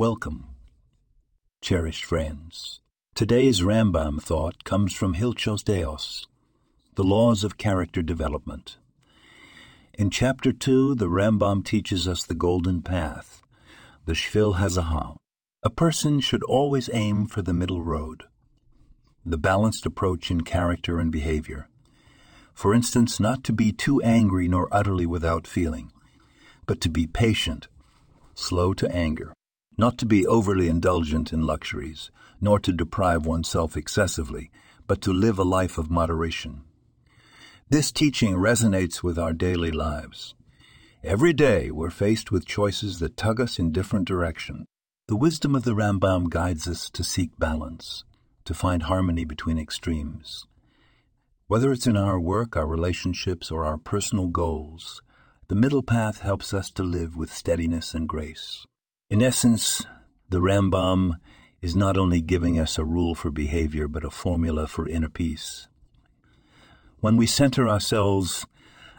Welcome, cherished friends. Today's Rambam thought comes from Hilchos Deos, the laws of character development. In chapter 2, the Rambam teaches us the golden path, the Shvil Hazahav. A person should always aim for the middle road, the balanced approach in character and behavior. For instance, not to be too angry nor utterly without feeling, but to be patient, slow to anger, not to be overly indulgent in luxuries, nor to deprive oneself excessively, but to live a life of moderation. This teaching resonates with our daily lives. Every day we're faced with choices that tug us in different directions. The wisdom of the Rambam guides us to seek balance, to find harmony between extremes. Whether it's in our work, our relationships, or our personal goals, the middle path helps us to live with steadiness and grace. In essence, the Rambam is not only giving us a rule for behavior, but a formula for inner peace. When we center ourselves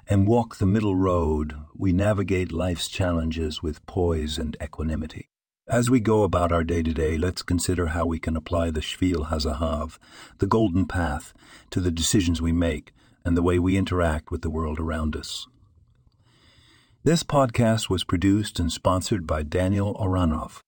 and walk the middle road, we navigate life's challenges with poise and equanimity. As we go about our day to day, let's consider how we can apply the Shvil Hazahav, the golden path, to the decisions we make and the way we interact with the world around us. This podcast was produced and sponsored by Daniel Oranov.